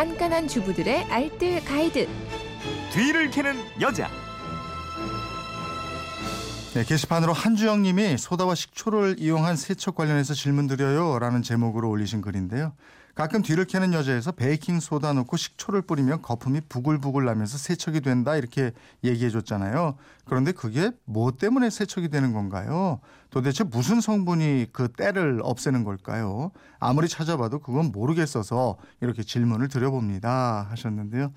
깐깐한 주부들의 알뜰 가이드. 뒤를 캐는 여자. 네, 게시판으로 한주영 님이 소다와 식초를 이용한 세척 관련해서 질문 드려요 라는 제목으로 올리신 글인데요. 가끔 뒤를 캐는 여자에서 베이킹 소다 넣고 식초를 뿌리면 거품이 부글부글 나면서 세척이 된다 이렇게 얘기해 줬잖아요. 그런데 그게 뭐 때문에 세척이 되는 건가요? 도대체 무슨 성분이 그 때를 없애는 걸까요? 아무리 찾아봐도 그건 모르겠어서 이렇게 질문을 드려봅니다 하셨는데요.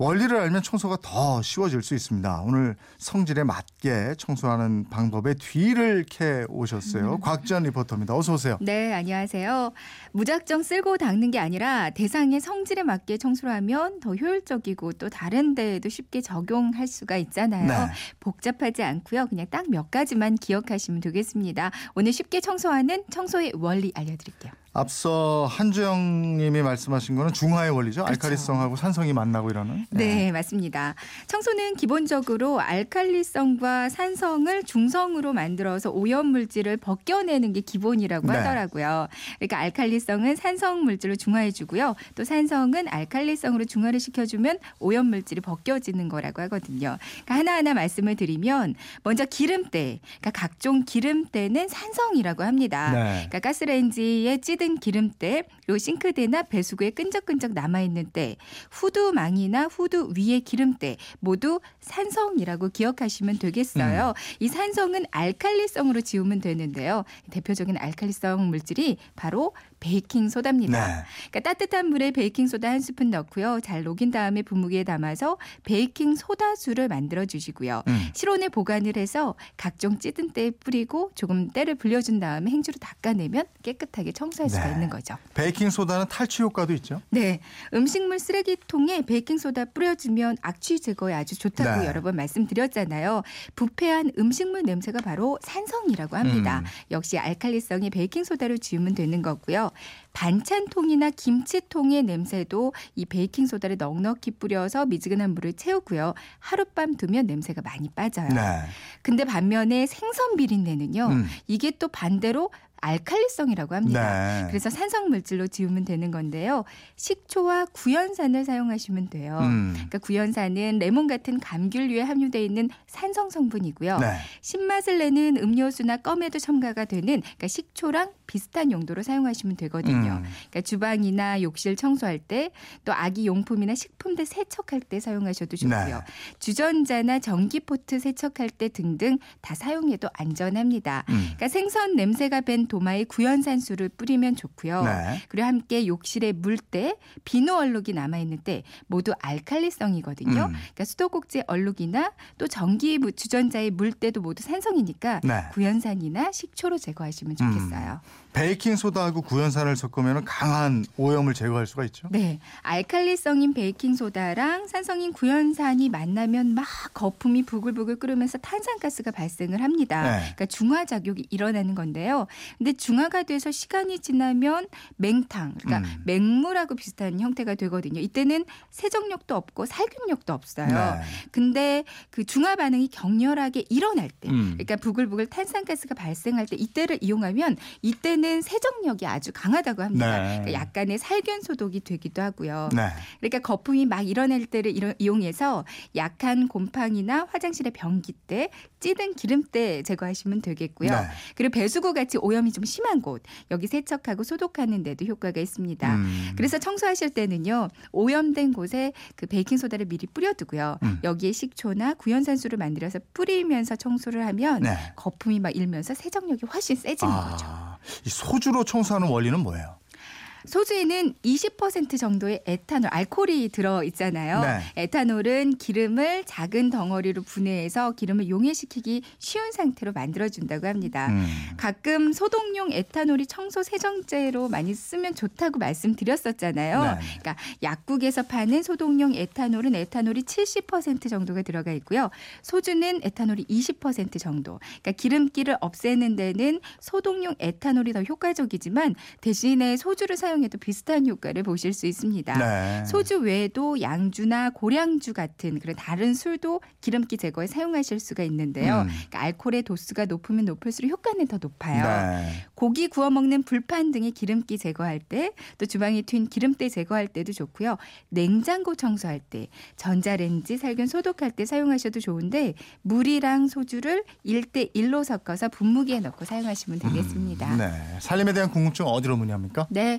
원리를 알면 청소가 더 쉬워질 수 있습니다. 오늘 성질에 맞게 청소하는 방법의 뒤를 캐 오셨어요. 음. 곽지연 리포터입니다. 어서 오세요. 네, 안녕하세요. 무작정 쓸고 닦는 게 아니라 대상의 성질에 맞게 청소를 하면 더 효율적이고 또 다른 데에도 쉽게 적용할 수가 있잖아요. 네. 복잡하지 않고요. 그냥 딱 몇 가지만 기억하시면 되겠습니다. 오늘 쉽게 청소하는 청소의 원리 알려드릴게요. 앞서 한주영 님이 말씀하신 거는 중화의 원리죠. 그렇죠. 알카리성하고 산성이 만나고 이러는. 네, 맞습니다. 청소는 기본적으로 알칼리성과 산성을 중성으로 만들어서 오염 물질을 벗겨내는 게 기본이라고 네. 하더라고요. 그러니까 알칼리성은 산성 물질로 중화해 주고요. 또 산성은 알칼리성으로 중화를 시켜 주면 오염 물질이 벗겨지는 거라고 하거든요. 그러니까 하나하나 말씀을 드리면 먼저 기름때. 그러니까 각종 기름때는 산성이라고 합니다. 네. 그러니까 가스레인지에 찌든 기름때, 그리고 싱크대나 배수구에 끈적끈적 남아있는 때, 후드망이나 후드 위의 기름때 모두 산성이라고 기억하시면 되겠어요. 음. 이 산성은 알칼리성으로 지우면 되는데요. 대표적인 알칼리성 물질이 바로 베이킹 소다입니다. 네. 그러니까 따뜻한 물에 베이킹 소다 한 스푼 넣고요. 잘 녹인 다음에 분무기에 담아서 베이킹 소다수를 만들어 주시고요. 음. 실온에 보관을 해서 각종 찌든 때에 뿌리고 조금 때를 불려준 다음에 행주로 닦아내면 깨끗하게 청소할 수가 네. 있는 거죠. 베이킹 소다는 탈취 효과도 있죠. 네, 음식물 쓰레기통에 베이킹 소다 뿌려주면 악취 제거에 아주 좋다고 네. 여러 번 말씀드렸잖아요. 부패한 음식물 냄새가 바로 산성이라고 합니다. 음. 역시 알칼리성이 베이킹 소다로 지우면 되는 거고요. 반찬통이나 김치통의 냄새도 이 베이킹 소다를 넉넉히 뿌려서 미지근한 물을 채우고요. 하룻밤 두면 냄새가 많이 빠져요. 네. 근데 반면에 생선 비린내는요. 음. 이게 또 반대로 알칼리성이라고 합니다. 네. 그래서 산성 물질로 지우면 되는 건데요. 식초와 구연산을 사용하시면 돼요. 음. 그러니까 구연산은 레몬 같은 감귤류에 함유되어 있는 산성 성분이고요. 네. 신맛을 내는 음료수나 껌에도 첨가가 되는 그러니까 식초랑 비슷한 용도로 사용하시면 되거든요. 음. 그러니까 주방이나 욕실 청소할 때 또 아기 용품이나 식품들 세척할 때 사용하셔도 좋고요. 네. 주전자나 전기 포트 세척할 때 등등 다 사용해도 안전합니다. 음. 그러니까 생선 냄새가 밴 도마에 구연산수를 뿌리면 좋고요. 네. 그리고 함께 욕실에 물때 비누 얼룩이 남아 있는 때 모두 알칼리성이거든요. 음. 그러니까 수도꼭지 얼룩이나 또 전기 무- 주전자의 물때도 모두 산성이니까 네. 구연산이나 식초로 제거하시면 좋겠어요. 베이킹 소다하고 구연산을 섞으면 강한 오염을 제거할 수가 있죠. 네, 알칼리성인 베이킹 소다랑 산성인 구연산이 만나면 막 거품이 부글부글 끓으면서 탄산가스가 발생을 합니다. 네. 그러니까 중화 작용이 일어나는 건데요. 근데 중화가 돼서 시간이 지나면 맹탕, 그러니까 음. 맹물하고 비슷한 형태가 되거든요. 이때는 세정력도 없고 살균력도 없어요. 네. 근데 그 중화 반응이 격렬하게 일어날 때, 음. 그러니까 부글부글 탄산가스가 발생할 때 이때를 이용하면 이때는 세정력이 아주 강하다고 합니다. 네. 그러니까 약간의 살균 소독이 되기도 하고요. 네. 그러니까 거품이 막 일어날 때를 이러- 이용해서 약한 곰팡이나 화장실의 변기 때 찌든 기름때 제거하시면 되겠고요. 네. 그리고 배수구 같이 오염이 좀 심한 곳 여기 세척하고 소독하는 데도 효과가 있습니다. 음. 그래서 청소하실 때는요 오염된 곳에 그 베이킹 소다를 미리 뿌려두고요 음. 여기에 식초나 구연산수를 만들어서 뿌리면서 청소를 하면 네. 거품이 막 일면서 세정력이 훨씬 세지는 거죠. 아, 이 소주로 청소하는 원리는 뭐예요? 소주에는 20% 정도의 에탄올, 알코올이 들어 있잖아요. 네. 에탄올은 기름을 작은 덩어리로 분해해서 기름을 용해시키기 쉬운 상태로 만들어 준다고 합니다. 음. 가끔 소독용 에탄올이 청소 세정제로 많이 쓰면 좋다고 말씀드렸었잖아요. 네. 그러니까 약국에서 파는 소독용 에탄올은 에탄올이 70% 정도가 들어가 있고요. 소주는 에탄올이 20% 정도. 그러니까 기름기를 없애는 데는 소독용 에탄올이 더 효과적이지만 대신에 소주를 사용 사용해도 비슷한 효과를 보실 수 있습니다. 네. 소주 외에도 양주나 고량주 같은 그런 다른 술도 기름기 제거에 사용하실 수가 있는데요. 음. 그러니까 알코올의 도수가 높으면 높을수록 효과는 더 높아요. 네. 고기 구워 먹는 불판 등의 기름기 제거할 때, 또 주방에 튄 기름때 제거할 때도 좋고요. 냉장고 청소할 때, 전자레인지 살균 소독할 때 사용하셔도 좋은데 물이랑 소주를 1대 1로 섞어서 분무기에 넣고 사용하시면 되겠습니다. 네. 살림에 대한 궁금증 어디로 문의합니까? 네,